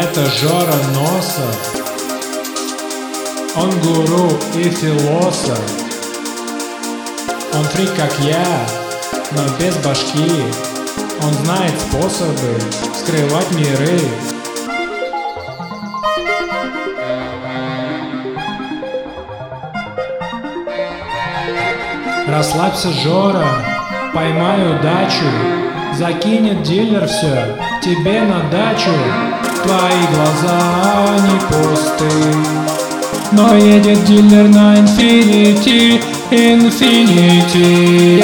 Это Жора Носов. Он гуру и философ. Он фрик, как я, но без башки. Он знает способы скрывать миры. Расслабься, Жора, поймай удачу, закинет дилер все тебе на дачу. Твои глаза не пусты, но едет дилер на инфинити, инфинити,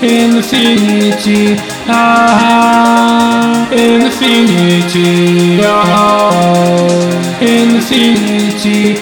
инфинити, инфинити, инфинити,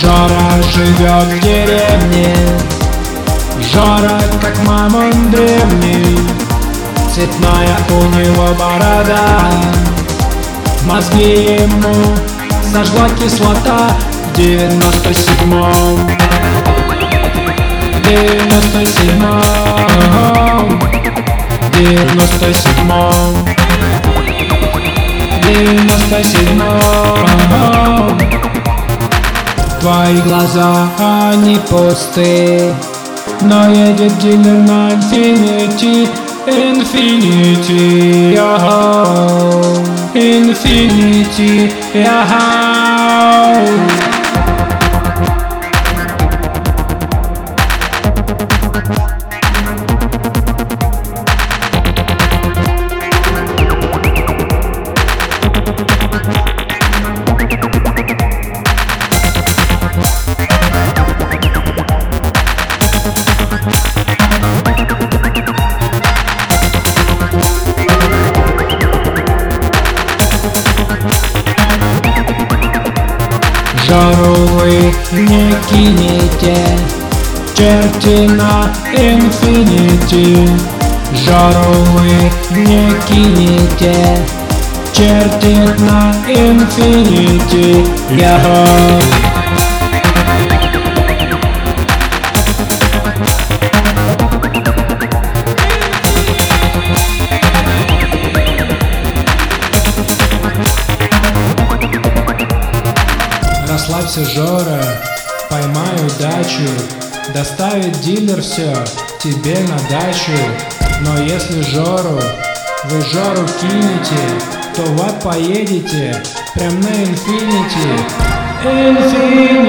Жора живет в деревне. Жора, как мамон древний. Цветная у него борода. Мозги ему сожгла кислота В девяносто седьмом Девяносто седьмом Девяносто седьмом Девяносто седьмом Твои глаза, они пусты Но едет дилер на инфинити Инфинити, Инфинити, Жару вы не кинете Черти на инфинити. Жару вы не кинете Черти на инфинити. Я Расслабься, Жора, поймай удачу Доставит дилер все тебе на дачу. Но если Жору, вы Жору кинете То в ад поедете прям на инфинити. Инфинити